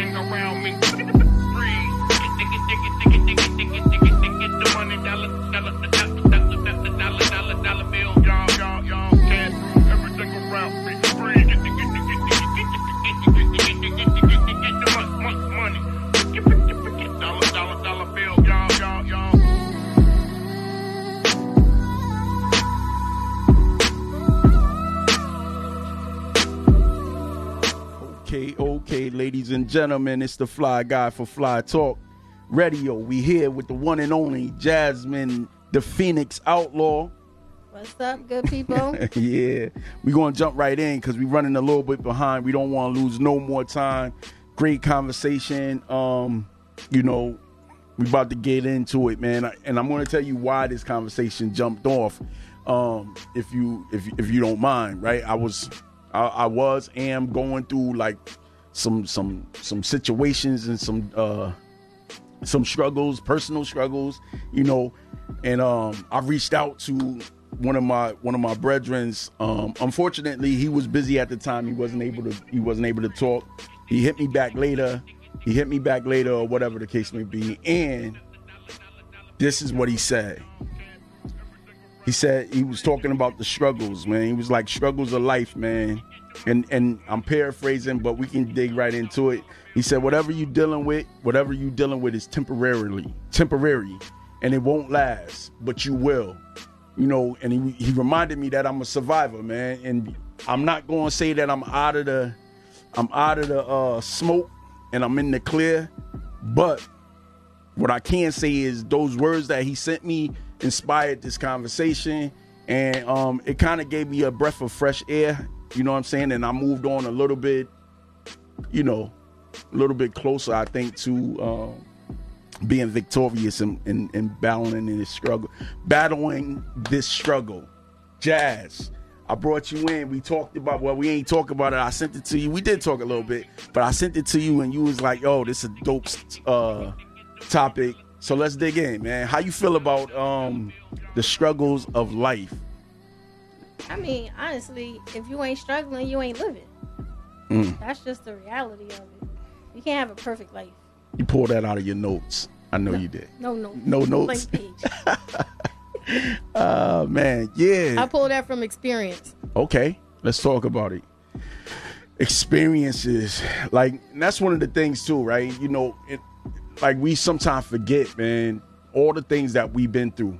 everything around me. Gentlemen, it's the Fly Guy for Fly Talk Radio. We here with the one and only Jasmine, the Phoenix Outlaw. What's up, good people? yeah, we gonna jump right in because we running a little bit behind. We don't want to lose no more time. Great conversation. Um, you know, we about to get into it, man, and I'm gonna tell you why this conversation jumped off. Um, if you if if you don't mind, right? I was I, I was am going through like some some some situations and some uh some struggles, personal struggles, you know, and um I reached out to one of my one of my brethrens. Um unfortunately he was busy at the time. He wasn't able to he wasn't able to talk. He hit me back later. He hit me back later or whatever the case may be. And this is what he said. He said he was talking about the struggles, man. He was like struggles of life, man. And and I'm paraphrasing, but we can dig right into it. He said whatever you dealing with, whatever you dealing with is temporarily, temporary, and it won't last, but you will. You know, and he, he reminded me that I'm a survivor, man. And I'm not going to say that I'm out of the I'm out of the uh, smoke and I'm in the clear, but what I can say is those words that he sent me inspired this conversation, and um, it kind of gave me a breath of fresh air. You know what I'm saying? And I moved on a little bit, you know, a little bit closer, I think, to um, being victorious and, and, and battling in this struggle, battling this struggle. Jazz, I brought you in. We talked about well, we ain't talk about it. I sent it to you. We did talk a little bit, but I sent it to you, and you was like, "Yo, this is a dope uh, topic." So let's dig in, man. How you feel about um, the struggles of life? I mean, honestly, if you ain't struggling, you ain't living. Mm. That's just the reality of it. You can't have a perfect life. You pulled that out of your notes. I know you did. No, no, No notes. Uh man, yeah. I pulled that from experience. Okay, let's talk about it. Experiences, like that's one of the things too, right? You know, it, like we sometimes forget, man, all the things that we've been through,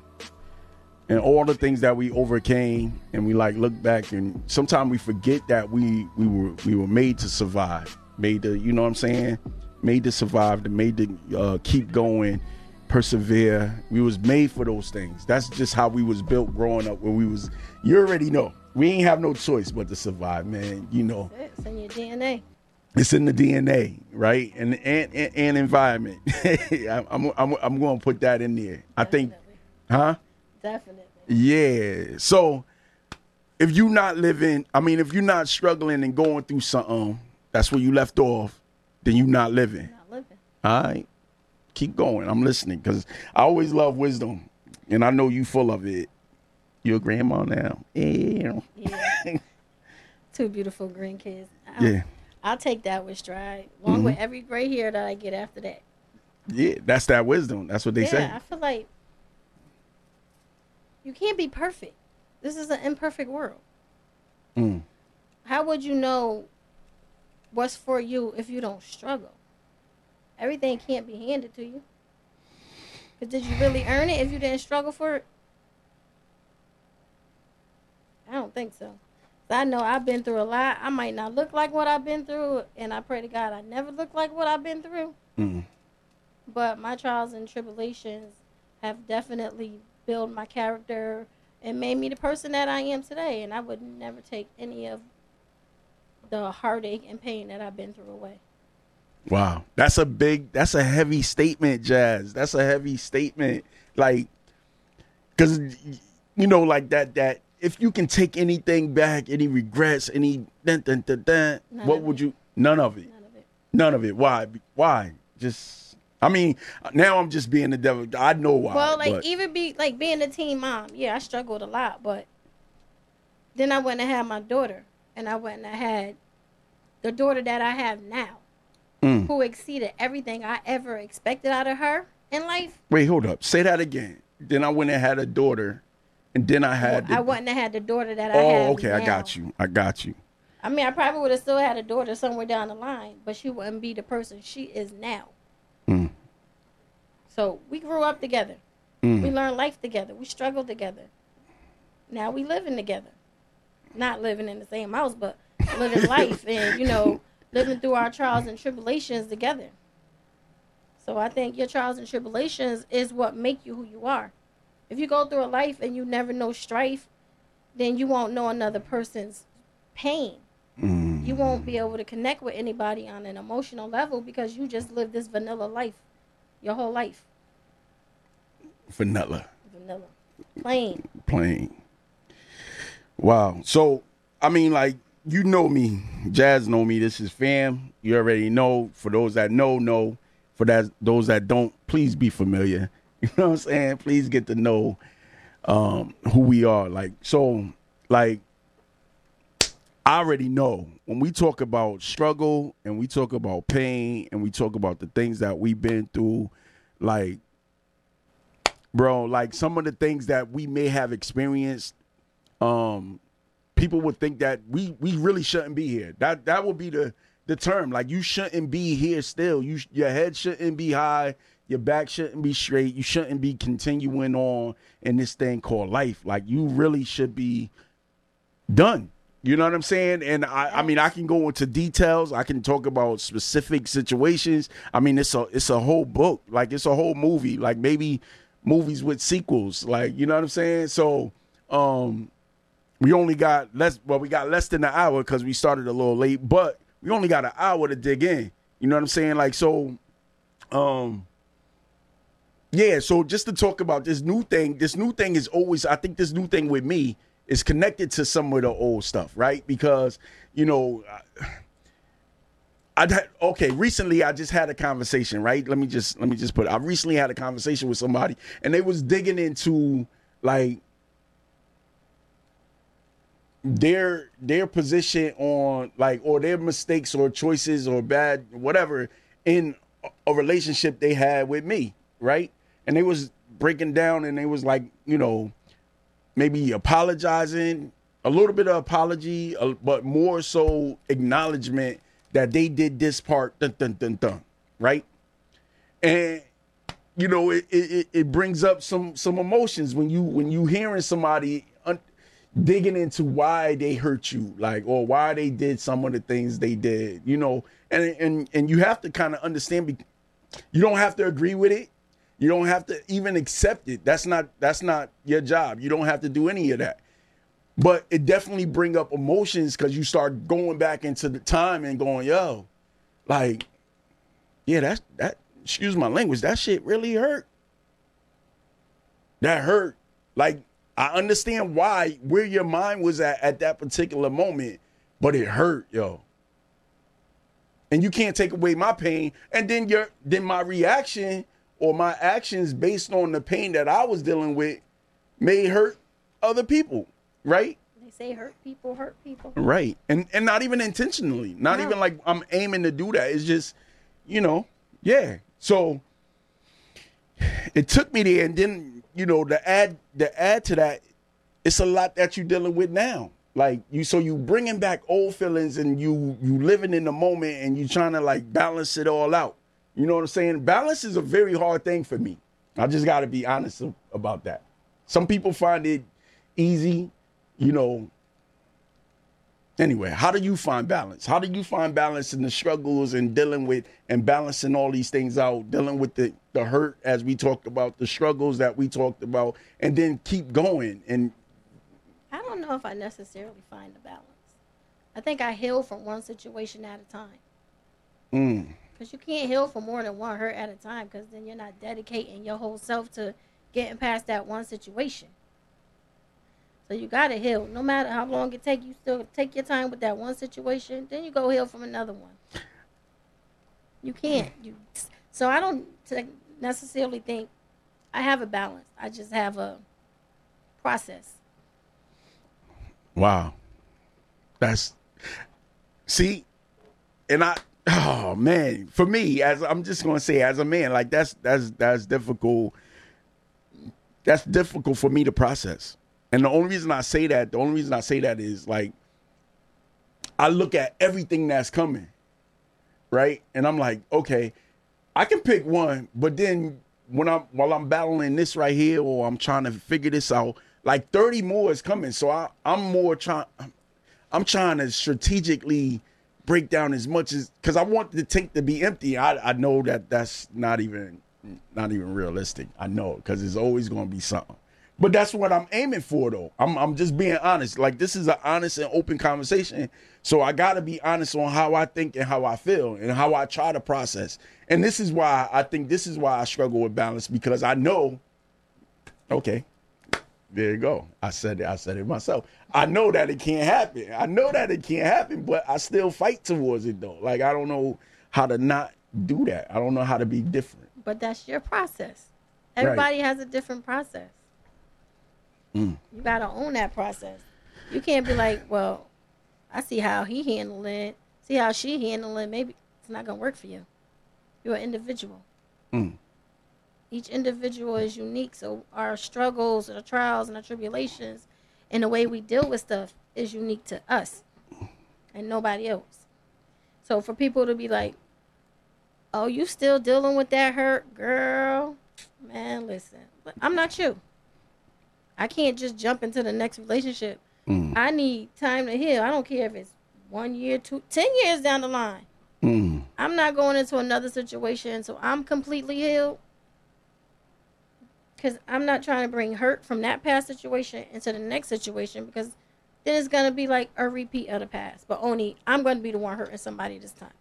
and all the things that we overcame, and we like look back, and sometimes we forget that we we were we were made to survive, made to, you know what I'm saying, made to survive, made to uh, keep going, persevere. We was made for those things. That's just how we was built growing up. When we was, you already know, we ain't have no choice but to survive, man. You know, It's in your DNA. It's in the DNA, right? And and and, and environment. I'm, I'm I'm going to put that in there. I think, huh? Definitely. Yeah. So if you're not living, I mean, if you're not struggling and going through something, that's where you left off. Then you not living. Not living. All right. Keep going. I'm listening because I always love wisdom, and I know you full of it. You're a grandma now. Yeah. Yeah. Two beautiful green kids. I'll, Yeah. I'll take that with stride, along Mm-hmm. with every gray hair that I get after that. Yeah. That's that wisdom. That's what they say. yeah, say. I feel like you can't be perfect. This is an imperfect world. Mm. How would you know what's for you if you don't struggle? Everything can't be handed to you. But did you really earn it if you didn't struggle for it? I don't think so. I know I've been through a lot. I might not look like what I've been through, and I pray to God I never look like what I've been through. Mm. But my trials and tribulations have definitely built my character and made me the person that I am today. And I would never take any of the heartache and pain that I've been through away. Wow, that's a big, that's a heavy statement, Jazz. That's a heavy statement, like, because you know, like that. That if you can take anything back, any regrets, any dun, dun, dun, dun, None what would it. you? None of it. None of it. None of it. Why? Why? Just, I mean, now I'm just being the devil. I know why. Well, like but- even be like being a teen mom. Yeah, I struggled a lot, but then I went and had my daughter, and I went and I had the daughter that I have now. Mm. who exceeded everything I ever expected out of her in life, Wait, hold up. Say that again. Then I went and had a daughter, and then I had. the- I wouldn't have had the daughter that I have. oh, okay. I got you. I got you. I mean, I probably would have still had a daughter somewhere down the line, but she wouldn't be the person she is now. Mm. So we grew up together. Mm. We learned life together. We struggled together. Now we living together. Not living in the same house, but living life and, you know, living through our trials and tribulations together. So I think your trials and tribulations is what make you who you are. If you go through a life and you never know strife, then you won't know another person's pain. Mm. You won't be able to connect with anybody on an emotional level because you just live this vanilla life your whole life. Vanilla. Vanilla. Plain. Plain. Wow. So, I mean, like, you know me. Jazz know me. This is fam. You already know. For those that know, know. For that those that don't, please be familiar. You know what I'm saying? Please get to know um who we are. Like, so like I already know when we talk about struggle and we talk about pain and we talk about the things that we've been through, like bro, like some of the things that we may have experienced, um, people would think that we we really shouldn't be here. That that would be the the term. Like you shouldn't be here still. You your head shouldn't be high. Your back shouldn't be straight. You shouldn't be continuing on in this thing called life. Like you really should be done. You know what I'm saying? And I, I mean, I can go into details. I can talk about specific situations. I mean, it's a it's a whole book. Like it's a whole movie. Like maybe movies with sequels. Like you know what I'm saying? So, um, we only got less. Well, we got less than an hour because we started a little late, but we only got an hour to dig in. You know what I'm saying? Like so, um, yeah. So just to talk about this new thing, this new thing is always. I think this new thing with me is connected to some of the old stuff, right? Because you know. I had okay. Recently, I just had a conversation. Right? Let me just let me just put. It. I recently had a conversation with somebody, and they was digging into like their their position on like or their mistakes or choices or bad whatever in a relationship they had with me, right? And they was breaking down, and they was like, you know, maybe apologizing, a little bit of apology, but more so acknowledgement that they did this part, dun, dun, dun, dun, right? And you know, it, it it brings up some some emotions when you when you hearing somebody un- digging into why they hurt you, like or why they did some of the things they did, you know, and and and you have to kind of understand. Be- you don't have to agree with it. You don't have to even accept it. That's not that's not your job. You don't have to do any of that. But it definitely bring up emotions because you start going back into the time and going, yo, like, yeah, that's that. Excuse my language. That shit really hurt. That hurt. Like, I understand why where your mind was at at that particular moment, but it hurt, yo. And you can't take away my pain. And then your then my reaction or my actions based on the pain that I was dealing with may hurt other people, right? They say hurt people hurt people. Right. And and not even intentionally. Not No. even like I'm aiming to do that. It's just, you know, yeah. So it took me there and then, you know, the add the add to that, it's a lot that you're dealing with now. Like you so you bringing back old feelings and you you living in the moment and you trying to like balance it all out. You know what I'm saying? Balance is a very hard thing for me. I just got to be honest about that. Some people find it easy, you know, anyway, how do you find balance? How do you find balance in the struggles and dealing with and balancing all these things out, dealing with the the hurt as we talked about, the struggles that we talked about, and then keep going and I don't know if I necessarily find the balance. I think I heal from one situation at a time. mm, Because you can't heal from more than one hurt at a time because then you're not dedicating your whole self to getting past that one situation. So you got to heal. No matter how long it take, you still take your time with that one situation. Then you go heal from another one. You can't. You. So I don't necessarily think I have a balance. I just have a process. wow. That's see, and I Oh man, for me, as I'm just gonna say, as a man, like that's that's that's difficult. That's difficult for me to process. And the only reason I say that, the only reason I say that is like, I look at everything that's coming, right? And I'm like, okay, I can pick one, but then when I'm while I'm battling this right here, or I'm trying to figure this out, like 30 more is coming. So I, I'm more trying. I'm trying to strategically break down as much as because I want the tank to be empty. I I know that that's not even not even realistic. I know because there's always going to be something. But that's what I'm aiming for, though. I'm I'm just being honest. Like this is an honest and open conversation, so I got to be honest on how I think and how I feel and how I try to process. And this is why I think this is why I struggle with balance because I know. Okay, there you go. I said it. I said it myself. I know that it can't happen. I know that it can't happen, but I still fight towards it though. Like I don't know how to not do that. I don't know how to be different. But that's your process. Everybody has a different process. Mm. You gotta own that process. You can't be like, well, I see how he handled it. See how she handled it. Maybe it's not gonna work for you. You're an individual. Mm. Each individual is unique. So our struggles, our trials, and our tribulations, and the way we deal with stuff is unique to us and nobody else. So for people to be like, "Oh, you still dealing with that hurt, girl?" Man, listen, I'm not you. I can't just jump into the next relationship. Mm. I need time to heal. I don't care if it's one year, two, ten years down the line. Mm. I'm not going into another situation, so I'm completely healed. Because I'm not trying to bring hurt from that past situation into the next situation because then it's going to be like a repeat of the past. But only I'm going to be the one hurting somebody this time.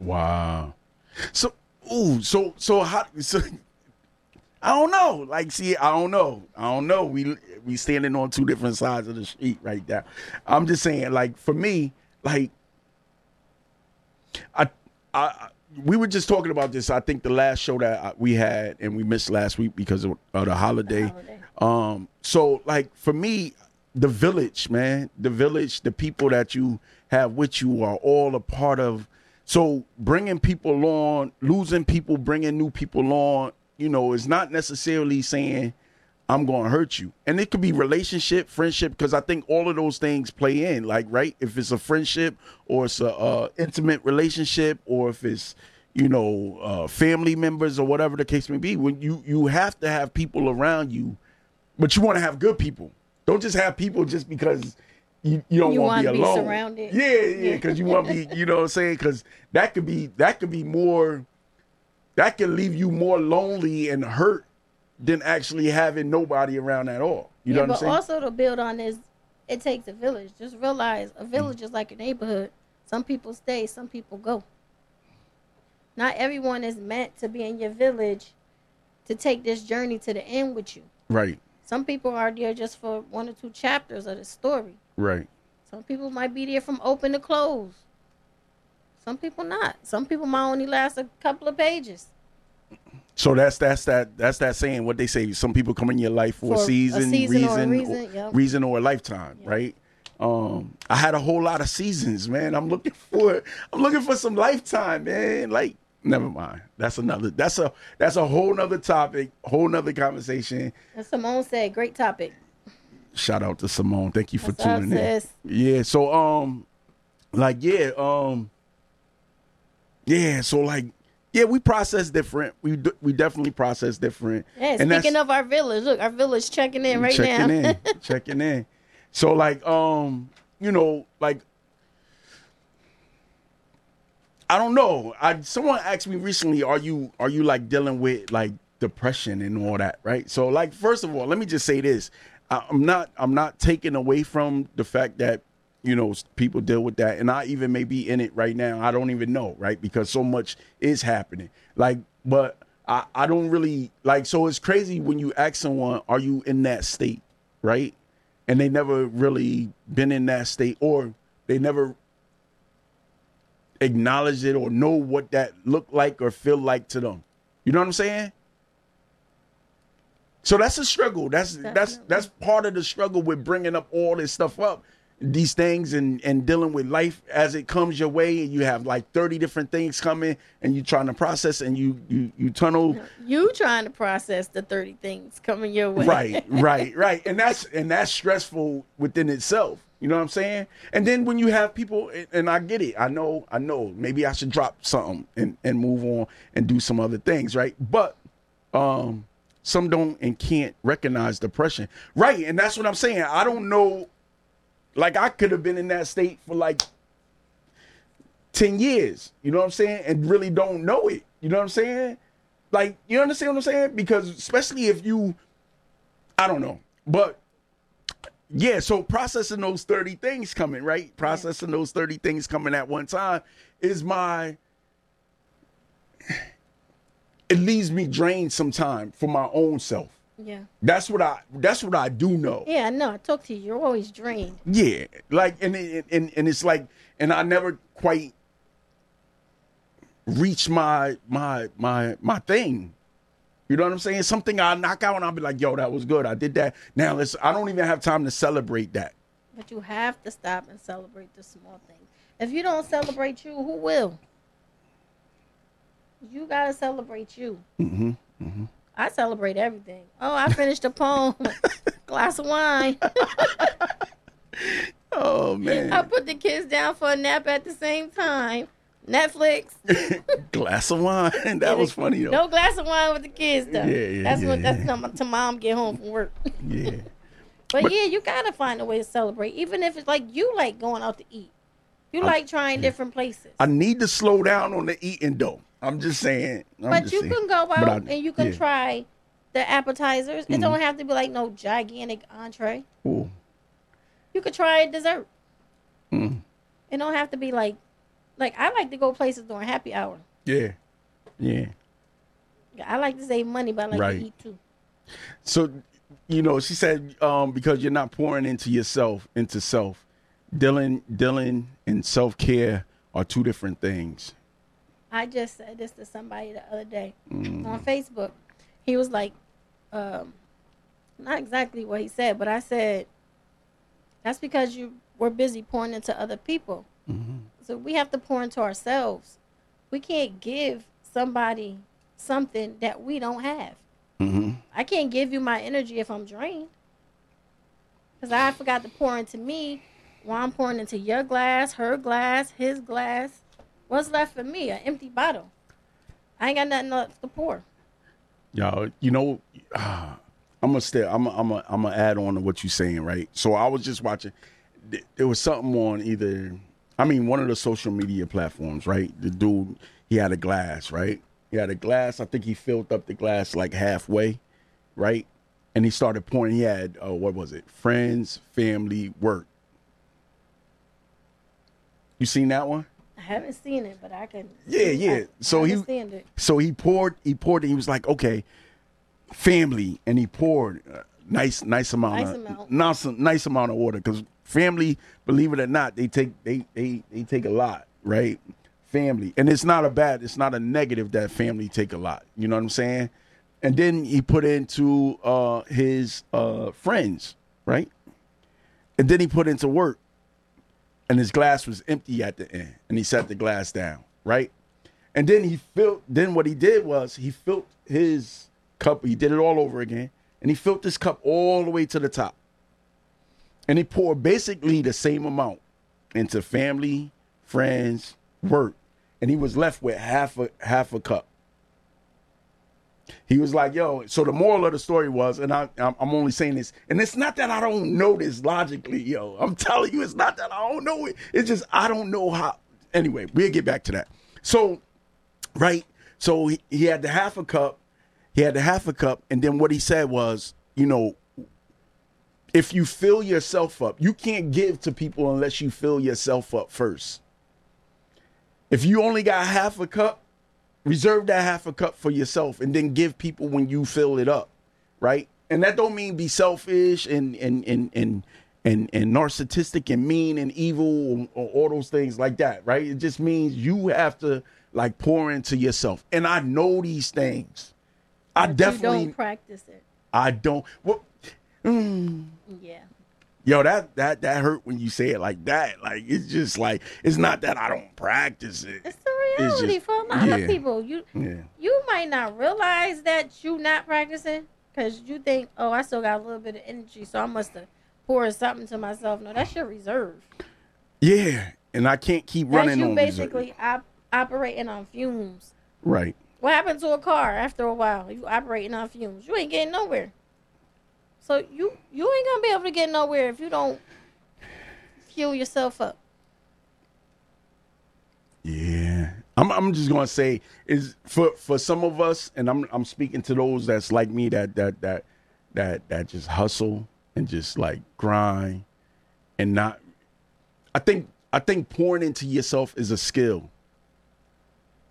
Wow. So, ooh, so so how so I don't know. Like, see, I don't know. I don't know. We we standing on two different sides of the street right now. I'm just saying, like, for me, like, I I we were just talking about this. I think the last show that we had and we missed last week because of, of the holiday. The holiday. Um, so like for me, the village, man, the village, the people that you have with you are all a part of. So bringing people on, losing people, bringing new people on, you know, is not necessarily saying I'm going to hurt you. And it could be relationship, friendship, because I think all of those things play in. Like, right, if it's a friendship or it's a uh, intimate relationship, or if it's you know uh, family members or whatever the case may be, when you you have to have people around you, but you want to have good people. Don't just have people just because you, you don't want to be alone. surrounded. Yeah, yeah, because you want to be, you know what I'm saying? Because that could be that could be more that can leave you more lonely and hurt than actually having nobody around at all. You know yeah, what I'm but saying? also to build on this, it takes a village. Just realize a village is like a neighborhood. Some people stay, some people go. Not everyone is meant to be in your village to take this journey to the end with you. right, Some people are there just for one or two chapters of the story. right. Some people might be there from open to close. Some people not. Some people might only last a couple of pages. So that's that's that that's that saying what they say. Some people come in your life for, For a a season, season or a reason, reason, yep. reason or a lifetime, Yep. right? Um, I had a whole lot of seasons, man. I'm looking for I'm looking for some lifetime, man. Like, never mind. That's another. That's a that's a whole nother topic, whole nother conversation. Simone said, great topic. Shout out to Simone. Thank you for What's up, tuning in. Yeah. So um, like yeah um, yeah. So like yeah, we process different. We d- we definitely process different. Yeah, And speaking of our village, look, our village checking in right checking now. in, checking in. So like, um, you know, like, I don't know. I someone asked me recently, are you are you like dealing with like depression and all that, right? So like, first of all, let me just say this: I, I'm not I'm not taking away from the fact that you know people deal with that, and I even may be in it right now. I don't even know, right? Because so much is happening. Like, but I I don't really like. So it's crazy when you ask someone, "Are you in that state?" Right? And they never really been in that state, or they never acknowledge it or know what that look like or feel like to them. You know what I'm saying? So that's a struggle. That's that's that's part of the struggle with bringing up all this stuff up these things and and dealing with life as it comes your way and you have like 30 different things coming and you're trying to process and you you you tunnel You trying to process the thirty things coming your way. right right right. And that's and that's stressful within itself. You know what i'm saying? And then when you have people and- and i get it. I know i know. Maybe i should drop something and and move on and do some other things right? But um some don't and can't recognize depression. Right and that's what i'm saying. I don't know like i could have been in that state for like 10 years you know what i'm saying and really don't know it you know what i'm saying like you understand what i'm saying because especially if you I don't know. But yeah, so processing those 30 things coming, right? Processing those 30 things coming at one time is my it leaves me drained sometime for my own self. Yeah. That's what I that's what I do know. Yeah, I know. I talk to you. You're always drained. Yeah, like and and and it's like and I never quite reach my my my my thing. You know what I'm saying? Something I knock out and I'll be like, "Yo, that was good. I did that." Now let's. I don't even have time to celebrate that. But you have to stop and celebrate the small things. If you don't celebrate you, who will? You gotta celebrate you. Mm-hmm. I celebrate everything. Oh, I finished a poem, glass of wine. Oh man, I put the kids down for a nap at the same time. Netflix. glass of wine. That was funny though. No glass of wine with the kids though. Yeah, yeah, that's yeah, when that's when to mom get home from work. Yeah, But, yeah, you gotta find a way to celebrate, even if it's like you like going out to eat. You like trying different places. I need to slow down on the eating though. I'm just saying. I'm but just you saying. can go out I- and you can yeah. Try the appetizers. It don't have to be like no gigantic entree. Ooh. You could try a dessert. Mm. It don't have to be like, like I like to go places during happy hour. Yeah, yeah. I like to save money, but I like Right. to eat too. So, you know, she said um, because you're not pouring into yourself, into self. Dylan, Dylan, and self care are two different things. I just said this to somebody the other day Mm. on Facebook. He was like, um, not exactly what he said, but I said, that's because you were busy pouring into other people. Mm-hmm. So we have to pour into ourselves. We can't give somebody something that we don't have. Mm-hmm. I can't give you my energy if I'm drained. Because I forgot to pour into me while I'm pouring into your glass, her glass, his glass. What's left for me? An empty bottle. I ain't got nothing left to pour. Y'all, you know, I'm gonna stay. I'm. gonna- I'm. gonna- I'm gonna add on to what you're saying, right? So I was just watching. There was something on either. I mean, one of the social media platforms, right? The dude, he had a glass, right? He had a glass. I think he filled up the glass like halfway, right? And he started pouring. He had uh, what was it? Friends, family, work. You seen that one? I haven't seen it, but I can. Yeah, yeah. I- So I he-. So he poured, he poured, and he was like, okay, family, and he poured uh, nice, nice amount, Nice of, amount. nice, nice amount of water, because family, believe it or not, they take, they, they, they take a lot, right? Family, and it's not a bad, it's not a negative that family take a lot. You know what I'm saying? And then he put into uh, his uh, friends, right? And then he put into work, and his glass was empty at the end, and he set the glass down, right? And then he filled. Then what he did was he filled his cup. He did it all over again, and he filled this cup all the way to the top. And he poured basically the same amount into family, friends, work, and he was left with half a half a cup. He was like, "Yo." So the moral of the story was, and I, I'm only saying this, and it's not that I don't know this logically, yo. I'm telling you, it's not that I don't know it. It's just I don't know how. Anyway, we'll get back to that. So right? So he, he had the half a cup, he had the half a cup, and then what he said was, you know, if you fill yourself up, you can't give to people unless you fill yourself up first. If you only got half a cup, reserve that half a cup for yourself and then give people when you fill it up, right? And that don't mean be selfish and and and and and, and narcissistic and mean and evil or, or all those things like that, right? It just means you have to like pour into yourself. And I know these things. I But definitely don't practice it. I don't. Well, mm, Yeah. Yo, that that that hurt when you say it like that. Like it's just like it's not that I don't practice it. It's the reality just- for a lot yeah. of people. You Yeah. you might not realize that you not practicing because you think, oh, I still got a little bit of energy, so I must have poured something to myself. No, that's your reserve. Yeah. And I can't keep That's running you on basically op- operating on fumes. Right. What happened to a car after a while? You operating on fumes. You ain't getting nowhere. So you you ain't gonna be able to get nowhere if you don't fuel yourself up. Yeah. I'm I'm just gonna say is for for some of us, and I'm I'm speaking to those that's like me that that that that that just hustle and just like grind and not I think I think pouring into yourself is a skill.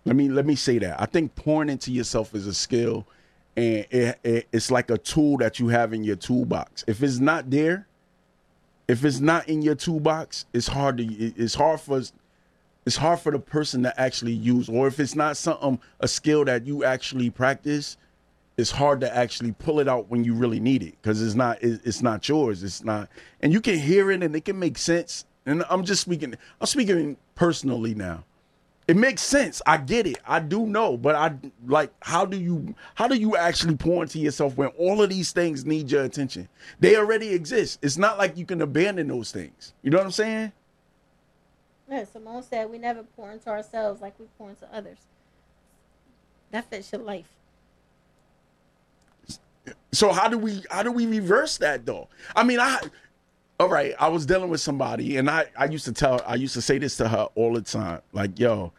Let me let me say that. I think pouring into yourself is a skill and it, it, it's like a tool that you have in your toolbox. If it's not there, if it's not in your toolbox, it's hard to it's hard for it's hard for the person to actually use. Or if it's not something a skill that you actually practice it's hard to actually pull it out when you really need it. Because it's not it's not yours. It's not and you can hear it and it can make sense. And i'm just speaking i'm speaking personally now it makes sense. I get it. I do know. But i like how do you how do you actually pour into yourself when all of these things need your attention? They already exist. It's not like you can abandon those things. You know what i'm saying? Yeah, Simone said we never pour into ourselves like we pour into others. That fits your life. So how do we how do we reverse that though? I mean, I all right, I was dealing with somebody and I I used to tell I used to say this to her all the time. Like, yo,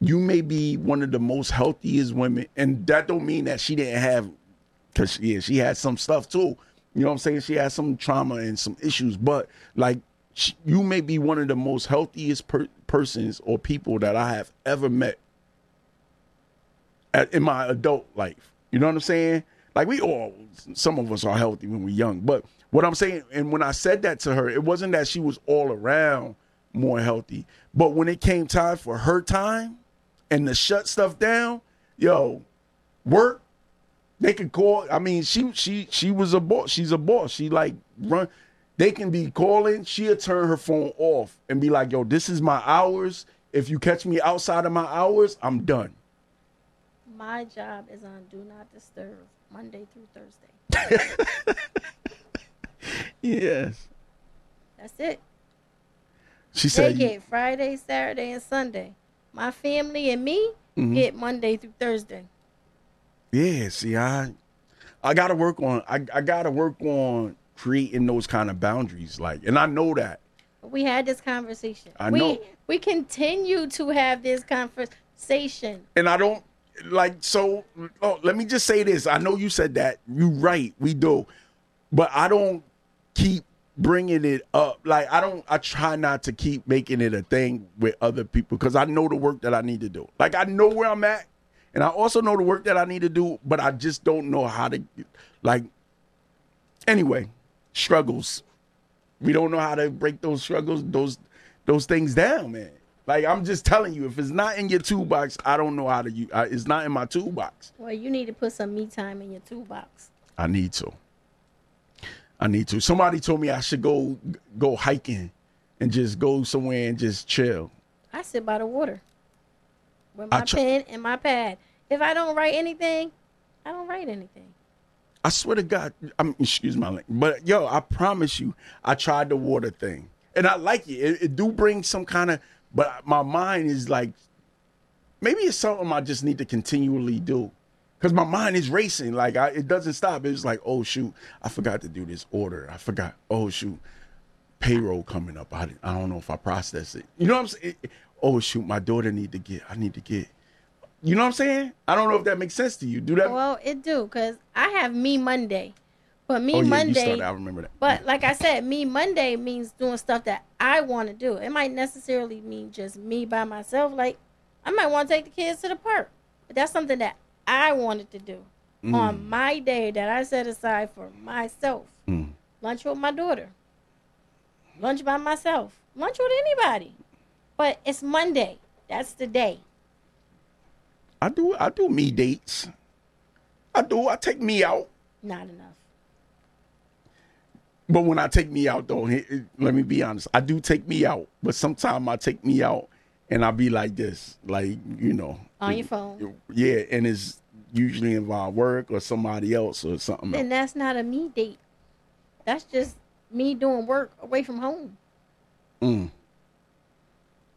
you may be one of the most healthiest women and that don't mean that she didn't have cuz yeah, she had some stuff too. You know what I'm saying? She had some trauma and some issues, but like sh- you may be one of the most healthiest per- persons or people that I have ever met at, in my adult life. You know what I'm saying? Like we all, some of us are healthy when we're young, but what I'm saying, and when I said that to her, it wasn't that she was all around more healthy, but when it came time for her time and to shut stuff down, yo, work. They could call. I mean, she she she was a boss. She's a boss. She like run. They can be calling. She'll turn her phone off and be like, "Yo, this is my hours. If you catch me outside of my hours, I'm done." My job is on Do Not Disturb Monday through Thursday. Yes. That's it. She They said, get Friday, Saturday, and Sunday. My family and me Mm-hmm. get Monday through Thursday. "Yeah, see, I, I gotta work on. I, I gotta work on creating those kind of boundaries. Like, and I know that. We had this conversation. I we know. we continue to have this conversation. and I don't like so oh, let me just say this. I know you said that. You right, we do. But I don't keep bringing it up. Like I don't I try not to keep making it a thing with other people cuz I know the work that I need to do. Like I know where I'm at and I also know the work that I need to do, but I just don't know how to like anyway, struggles. We don't know how to break those struggles, those those things down, man. Like I'm just telling you, if it's not in your toolbox, I don't know how to use. Uh, it's not in my toolbox. Well, you need to put some me time in your toolbox. I need to. I need to. Somebody told me I should go go hiking and just go somewhere and just chill. I sit by the water with my pen and my pad. If I don't write anything, I don't write anything. I swear to God, I'm excuse my language, but yo, I promise you, I tried the water thing, and I like it. It, it do bring some kind of, but my mind is like, maybe it's something I just need to continually do, because my mind is racing. Like I, it doesn't stop. It's like, oh shoot, I forgot to do this order. I forgot. Oh shoot, payroll coming up. I, I don't know if I process it. You know what I'm saying? Oh shoot, my daughter need to get. I need to get. You know what I'm saying? I don't know if that makes sense to you. Do that? Well, it do because I have me Monday, but me oh yeah, you Monday. started. I remember that. But like I said, me Monday means doing stuff that I want to do. It might necessarily mean just me by myself. Like I might want to take the kids to the park, but that's something that I wanted to do Mm. on my day that I set aside for myself. Mm. Lunch with my daughter. Lunch by myself. Lunch with anybody. But it's Monday. That's the day. I do I do me dates. I do. I take me out. Not enough. But when I take me out though, he- he- let me be honest, I do take me out. But sometimes I take me out and I be like this, like you know, On your phone. Yeah, and it's usually involve work or somebody else or something. And that's not a me date. That's just me doing work away from home. Mm.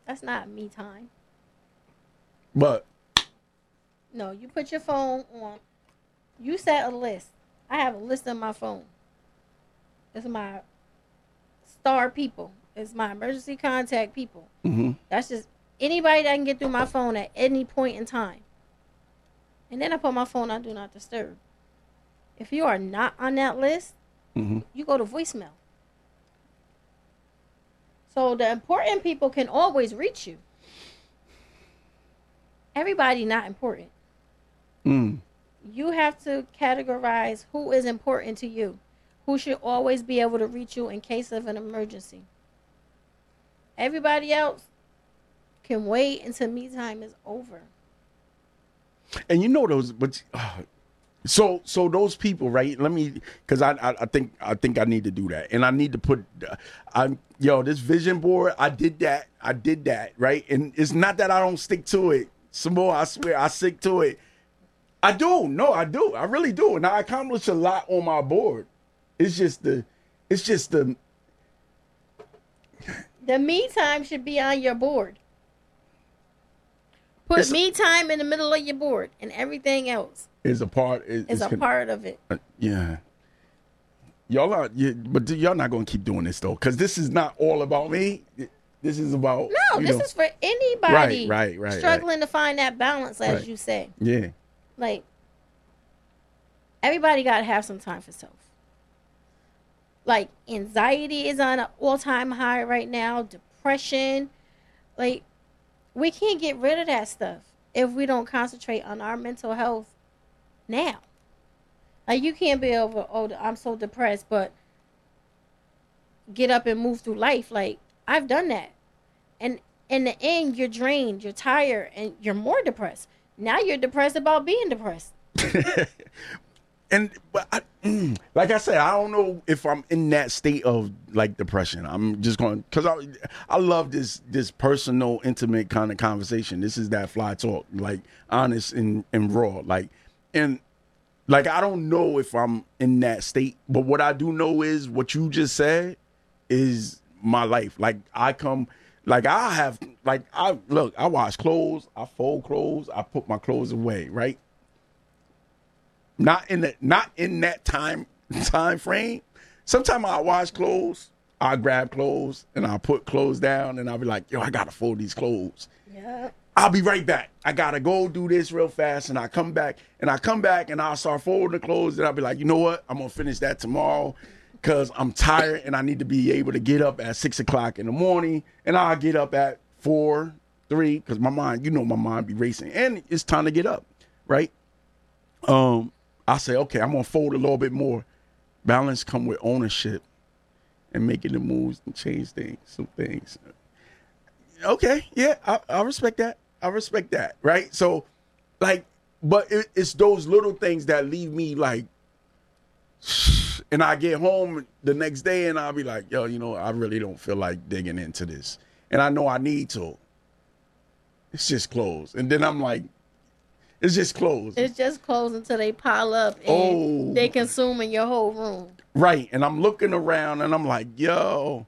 That's not me time. But No, you put your phone on. You set a list. I have a list on my phone. It's my star people. It's my emergency contact people. mhm. That's just anybody that can get through my phone at any point in time. And then I put my phone on do not disturb. If you are not on that list, Mhm. you go to voicemail. So the important people can always reach you. Everybody not important. Mm. You have to categorize who is important to you. Who should always be able to reach you in case of an emergency. Everybody else can wait until me time is over. And you know those, but uh, so so those people, right? Let me, because I, I I think I think I need to do that, and I need to put, uh, I yo this vision board. I did that. I did that, right? And it's not that I don't stick to it. Some more, I swear, I stick to it. I do. No, I do. I really do, and I accomplish a lot on my board. It's just the, it's just the The me time should be on your board. Put It's- me time in the middle of your board, and everything else is a part. Is, is a con- part of it. Uh, yeah. Y'all are, but y'all not gonna keep doing this though, because this is not all about me. This is about No, this know, is for anybody Right, right, right, struggling to find that balance, as Right. you say. yeah, Like everybody got to have some time for self. Like anxiety is on an all-time high right now. Depression, like we can't get rid of that stuff if we don't concentrate on our mental health now. Like you can't be over, oh, I'm so depressed, but get up and move through life. Like I've done that, and in the end, you're drained, you're tired, and you're more depressed. Now you're depressed about being depressed. and but I, mm, like I said, I don't know if I'm in that state of like depression. I'm just going because I I love this this personal, intimate kind of conversation. This is that fly talk, like honest and and raw, like and like I don't know if I'm in that state, but what I do know is what you just said is my life. Like I come like I have like I look, I wash clothes, I fold clothes, I put my clothes away, right? Not in the not in that time time frame. Sometimes I wash clothes, I grab clothes and I'll put clothes down and I'll be like, yo, I gotta fold these clothes. Yeah. I'll be right back. I gotta go do this real fast, and I come back, and I come back, and I'll start folding the clothes, and I'll be like, you know what? I'm gonna finish that tomorrow, cause I'm tired, and I need to be able to get up at six o'clock in the morning, and I'll get up at four, three, cause my mind, you know, my mind be racing, and it's time to get up, right? Um, I say, okay, I'm gonna fold a little bit more. Balance come with ownership, and making the moves and change things, some things okay, yeah, I, I respect that. I respect that, right? So, like, but it, it's those little things that leave me like, and I get home the next day and I'll be like, yo, you know, I really don't feel like digging into this, and I know I need to. It's just closed, and then I'm like, it's just closed, It's just clothes until they pile up and Oh. they consuming your whole room. right? And I'm looking around and I'm like, yo.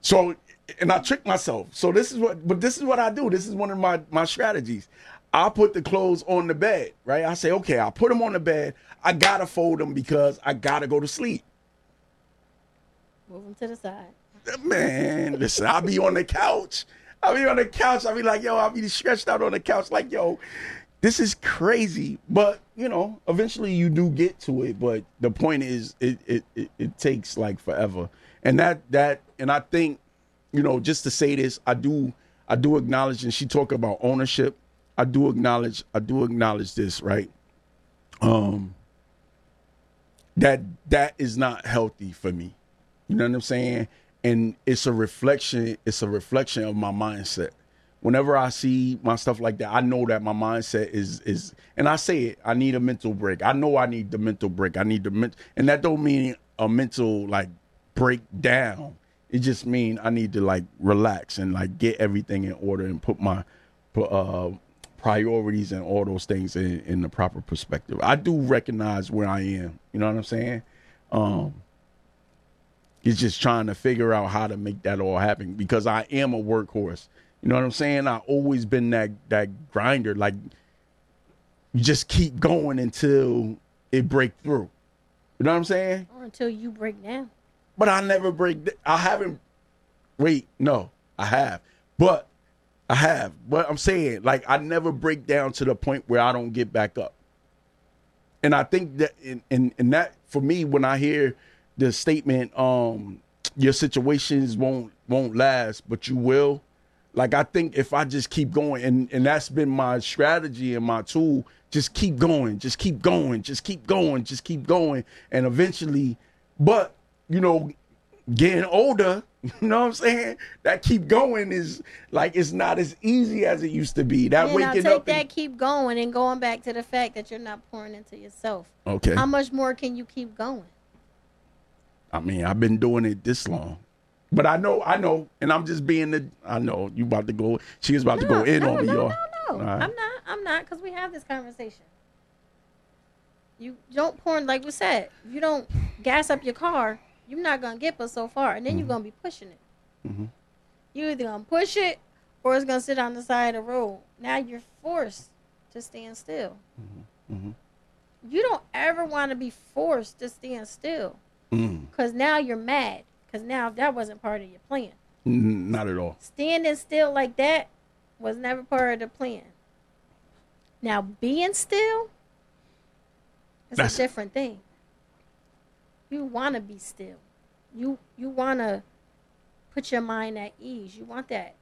So, and I trick myself. So this is what, but this is what I do. This is one of my my strategies. I put the clothes on the bed, right? I say, okay, I'll put them on the bed. I gotta fold them because I gotta go to sleep. Move them to the side. Man, listen, I'll be on the couch. I'll be on the couch. I'll be like, yo, I'll be stretched out on the couch, like, yo, this is crazy. But you know, eventually you do get to it. But the point is, it it it, it takes like forever. And that that and I think, you know, just to say this, I do I do acknowledge, and she talk about ownership. I do acknowledge. I do acknowledge this, right? Um. That that is not healthy for me. You know what I'm saying? And it's a reflection, it's a reflection of my mindset. Whenever I see my stuff like that, I know that my mindset is is and I say it, I need a mental break. I know I need the mental break. I need the mental and that don't mean a mental like breakdown. It just mean I need to like relax and like get everything in order and put my uh, priorities and all those things in, in the proper perspective. I do recognize where I am. You know what I'm saying? Um, it's just trying to figure out how to make that all happen because I am a workhorse. You know what I'm saying? I've always been that that grinder. Like you just keep going until it break through. You know what I'm saying? Or until you break down. But I never break. I haven't. Wait, no, I have. But I have. But I'm saying, like, I never break down to the point where I don't get back up. And I think that, and and, in that, for me, when I hear the statement, um, your situations won't won't last, but you will. Like I think if I just keep going, and and that's been my strategy and my tool, just keep going, just keep going, just keep going, just keep going, and eventually, but you know, getting older, you know what I'm saying? That keep going is like it's not as easy as it used to be. That I'll waking take up. that, and- keep going, and going back to the fact that you're not pouring into yourself. okay. How much more can you keep going? I mean, I've been doing it this long. But I know, I know, and I'm just being the. I know you about to go. She was about to go in no, on me, no, y'all. No, no, All right. I'm not. I'm not because we have this conversation. You don't pour, like we said. If you don't gas up your car, you're not gonna get but so far, and then Mm-hmm. you're gonna be pushing it. You're either gonna push it or it's gonna sit on the side of the road. Now you're forced to stand still. Mm-hmm. You don't ever want to be forced to stand still Mm, because now you're mad because now that wasn't part of your plan. not at all. Standing still like that was never part of the plan. Now being still is a different thing. You want to be still. You you want to put your mind at ease. You want that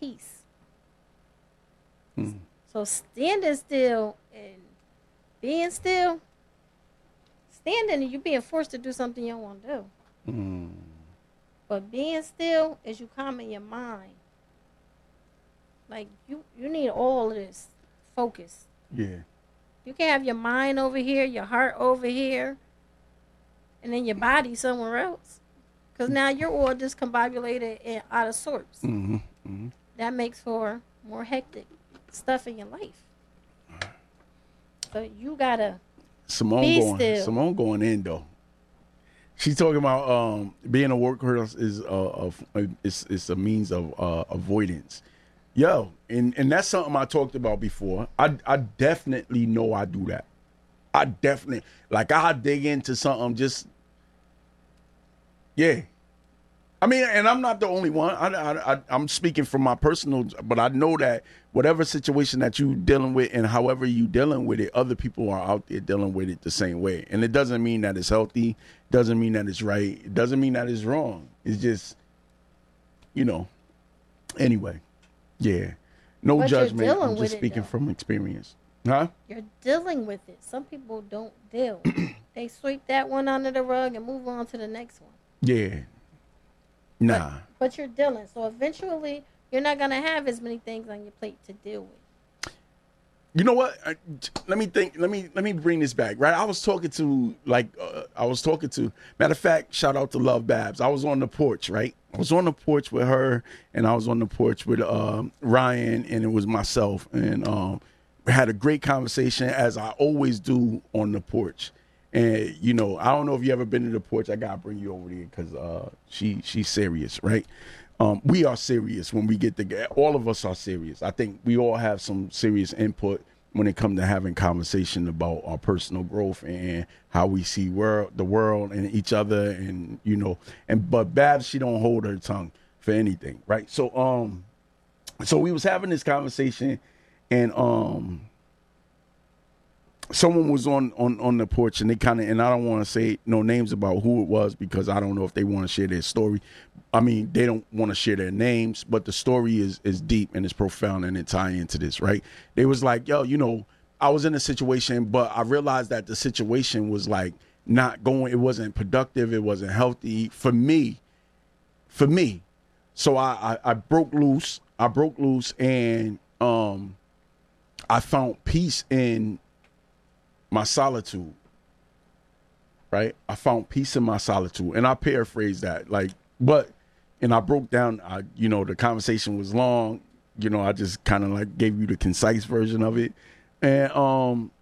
peace. Mm. So standing still and being still, standing and you being forced to do something you don't want to do. Mm, But being still is you calming your mind. Like you, you need all of this focus. yeah. You can't have your mind over here, your heart over here, and then your body somewhere else. Because now you're all discombobulated and out of sorts. hmm hmm That makes for more hectic stuff in your life. So you gotta Simone Be going. still. Simone going in though. She's talking about um, being a workhorse is uh, of it's it's a means of uh, avoidance. Yo, and and that's something I talked about before. I I definitely know I do that. I definitely like I dig into something just yeah. I mean, and I'm not the only one. I, I, I, I'm speaking from my personal, but I know that whatever situation that you're dealing with and however you're dealing with it, other people are out there dealing with it the same way. And it doesn't mean that it's healthy. Doesn't mean that it's right. It doesn't mean that it's wrong. It's just, you know. Anyway, yeah. No But judgment. I'm just speaking from experience. Huh? you're dealing with it. Some people don't deal. they sweep that one under the rug and move on to the next one. Yeah. Nah. But you're dealing. So eventually you're not gonna have as many things on your plate to deal with. You know what? I, let me think. Let me let me bring this back. Right, I was talking to like uh, I was talking to. Matter of fact, shout out to Love Babs. I was on the porch. Right, I was on the porch with her, and I was on the porch with um, Ryan, and it was myself, and um, we had a great conversation as I always do on the porch. And you know, I don't know if you ever been to the porch. I gotta bring you over there because uh, she she's serious, right? Um, we are serious when we get together. All of us are serious. I think we all have some serious input when it comes to having conversation about our personal growth and how we see world, the world and each other, and you know. And but Babs, she don't hold her tongue for anything, right? So um, so we was having this conversation, and um, someone was on on on the porch and they kind of and I don't want to say no names about who it was because I don't know if they want to share their story. I mean, they don't want to share their names, but the story is is deep and it's profound and it tie into this, right? They was like, "Yo, you know, I was in a situation, but I realized that the situation was like not going it wasn't productive, it wasn't healthy for me. For me. So I I, I broke loose. I broke loose and um I found peace in my solitude. right? I found peace in my solitude, and I paraphrase that, like, but, and I broke down. I, you know, the conversation was long. You know, I just kind of like gave you the concise version of it, and um,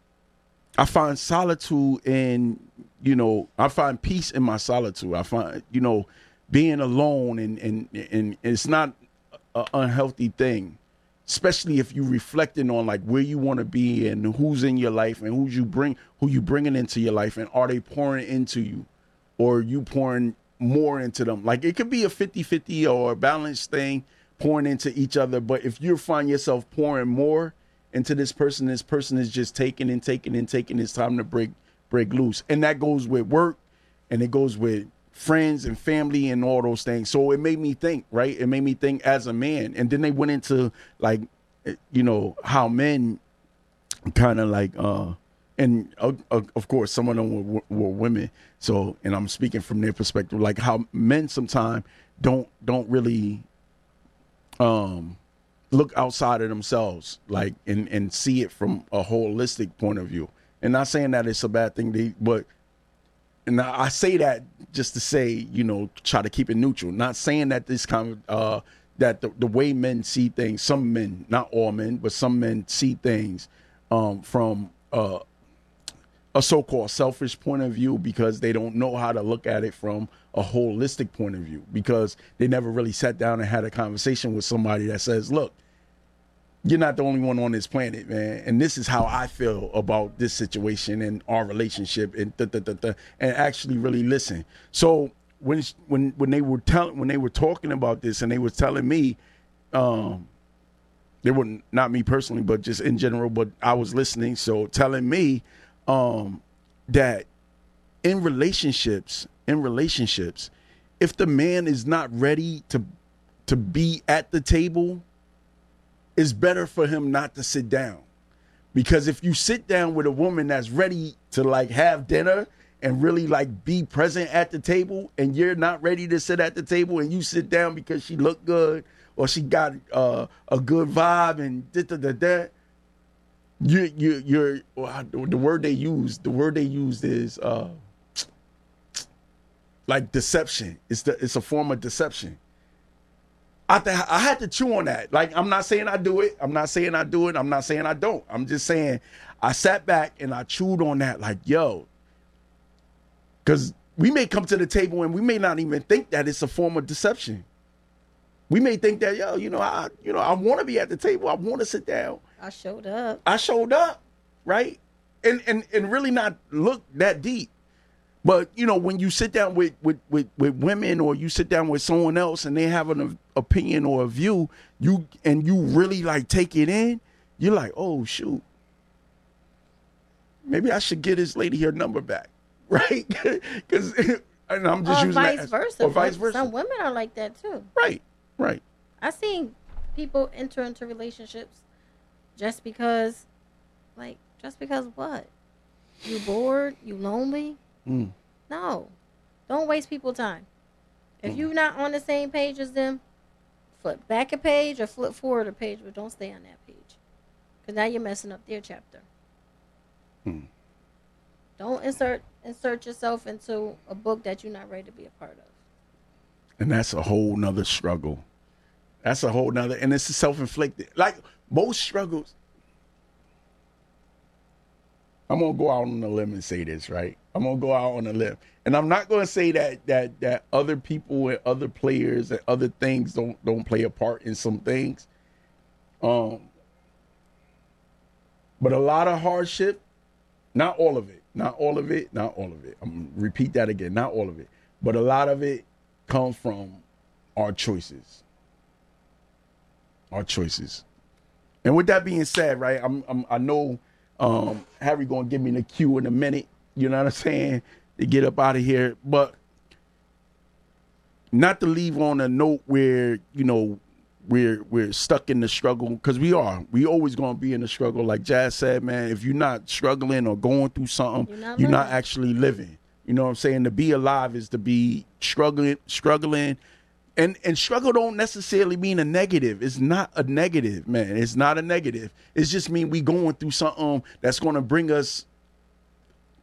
I find solitude in, you know, I find peace in my solitude. I find, you know, being alone, and and and it's not an unhealthy thing especially if you reflecting on like where you want to be and who's in your life and who you bring who you bringing into your life and are they pouring into you or you pouring more into them? Like it could be a 50-50 or a balanced thing pouring into each other but if you find yourself pouring more into this person this person is just taking and taking and taking it's time to break break loose. And that goes with work and it goes with friends and family and all those things. So it made me think, right? It made me think as a man. And then they went into like, eh, you know, how men kind of like, uh, and uh, uh, of course, some of them were, were women. So, and I'm speaking from their perspective, like how men sometimes don't don't really um look outside of themselves, like and and see it from a holistic point of view. And not saying that it's a bad thing, they, but and I say that just to say, you know, try to keep it neutral. Not saying that this kind of uh, that the, the way men see things, some men, not all men, but some men see things um, from uh, a so-called selfish point of view because they don't know how to look at it from a holistic point of view because they never really sat down and had a conversation with somebody that says, "Look, you're not the only one on this planet, man. And this is how I feel about this situation and our relationship, and da, da, da, da, and actually really listen. So when when when they were telling when they were talking about this, and they were telling me, um, they were not not me personally, but just in general. But I was listening, so telling me, um, that in relationships, in relationships, if the man is not ready to to be at the table it's better for him not to sit down. Because if you sit down with a woman that's ready to like have dinner and really like be present at the table and you're not ready to sit at the table and you sit down because she looked good or she got uh, a good vibe and da da da da you you you're the word they use the word they used is uh like deception it's the it's a form of deception I th- I had to chew on that. Like I'm not saying I do it. I'm not saying I do it. I'm not saying I don't. I'm just saying I sat back and I chewed on that. Like yo, because we may come to the table and we may not even think that it's a form of deception. We may think that yo, you know, I you know I want to be at the table. I want to sit down. I showed up. I showed up, right? And and and really not look that deep. But you know, when you sit down with, with, with, with, women or you sit down with someone else and they have an opinion or a view, you and you really like take it in, you're like, oh shoot, maybe I should get this lady her number back, right? Because and I'm just or using vice that versa. or vice versa. Some women are like that too. Right, right. I seen people enter into relationships just because, like, just because what? You bored? You lonely? Mm. No, don't waste people time. If Mm. you're not on the same page as them, flip back a page or flip forward a page, but don't stay on that page, because now you're messing up their chapter. Hmm. Don't insert insert yourself into a book that you're not ready to be a part of. And that's a whole nother struggle. That's a whole nother, and it's self-inflicted. Like most struggles, I'm gonna go out on a limb and say this, right? I'm gonna go out on a limb, and I'm not gonna say that that that other people and other players and other things don't don't play a part in some things. Um, but a lot of hardship, not all of it, not all of it, not all of it. I'm repeat that again, not all of it, but a lot of it comes from our choices, our choices. And with that being said, right, I'm, I'm I know um, Harry gonna give me the cue in a minute. You know what I'm saying? To get up out of here, but not to leave on a note where you know we're we're stuck in the struggle because we are. We always gonna be in the struggle. Like Jazz said, man, if you're not struggling or going through something, You're not you're not actually living. You know what I'm saying? To be alive is to be struggling, struggling, and and struggle don't necessarily mean a negative. It's not a negative, man. It's not a negative. It's just mean we going through something that's going to bring us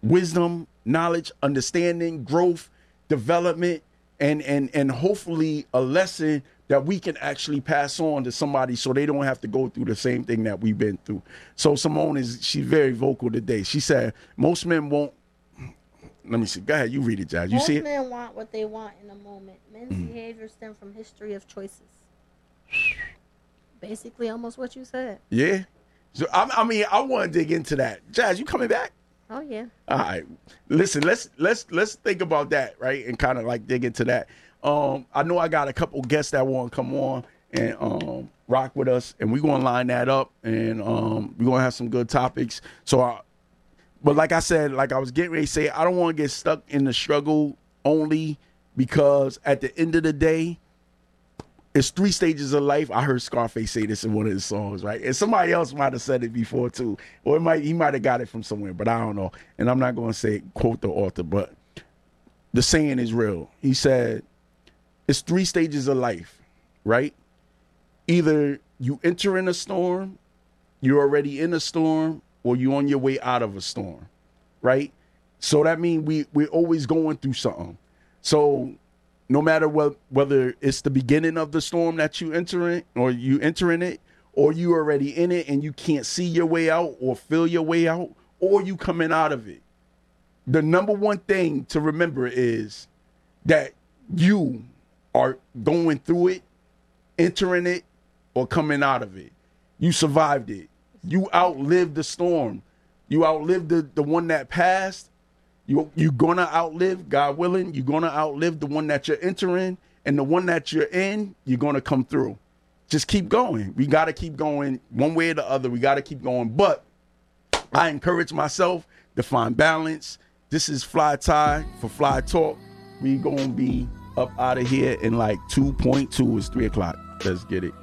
wisdom, knowledge, understanding, growth, development, and and and hopefully a lesson that we can actually pass on to somebody so they don't have to go through the same thing that we've been through. So Simone is she's very vocal today. She said most men won't let me see. Go ahead, you read it, Jazz. You Most see it? men want what they want in a moment. Men's mm-hmm. behavior stem from history of choices. Basically, almost what you said. Yeah. So I, I mean, I want to dig into that. Jazz, you coming back? Oh yeah. All right. Listen, let's let's let's think about that, right? And kind of like dig into that. Um, I know I got a couple guests that want to come on and um rock with us, and we're gonna line that up, and um we're gonna have some good topics. So, I, but like I said, like I was getting ready to say, I don't want to get stuck in the struggle only because at the end of the day, it's three stages of life. I heard Scarface say this in one of his songs, right? And somebody else might have said it before too, or it might he might have got it from somewhere, but I don't know. And I'm not going to say quote the author, but the saying is real. He said, "It's three stages of life, right? Either you enter in a storm, you're already in a storm, or you're on your way out of a storm, right? So that means we we're always going through something. So no matter what whether it's the beginning of the storm that you enter in or you enter in it or you already in it and you can't see your way out or feel your way out or you coming out of it. The number one thing to remember is that you are going through it entering it or coming out of it. You survived it. You outlived the storm. You outlived the, the one that passed you you're gonna outlive, God willing, you're gonna outlive the one that you're entering, and the one that you're in, you're gonna come through. Just keep going. We gotta keep going one way or the other. We gotta keep going. But I encourage myself to find balance. This is Fly Tye for Fly Talk. We gonna be up out of here in like 2.2. is three o'clock. Let's get it.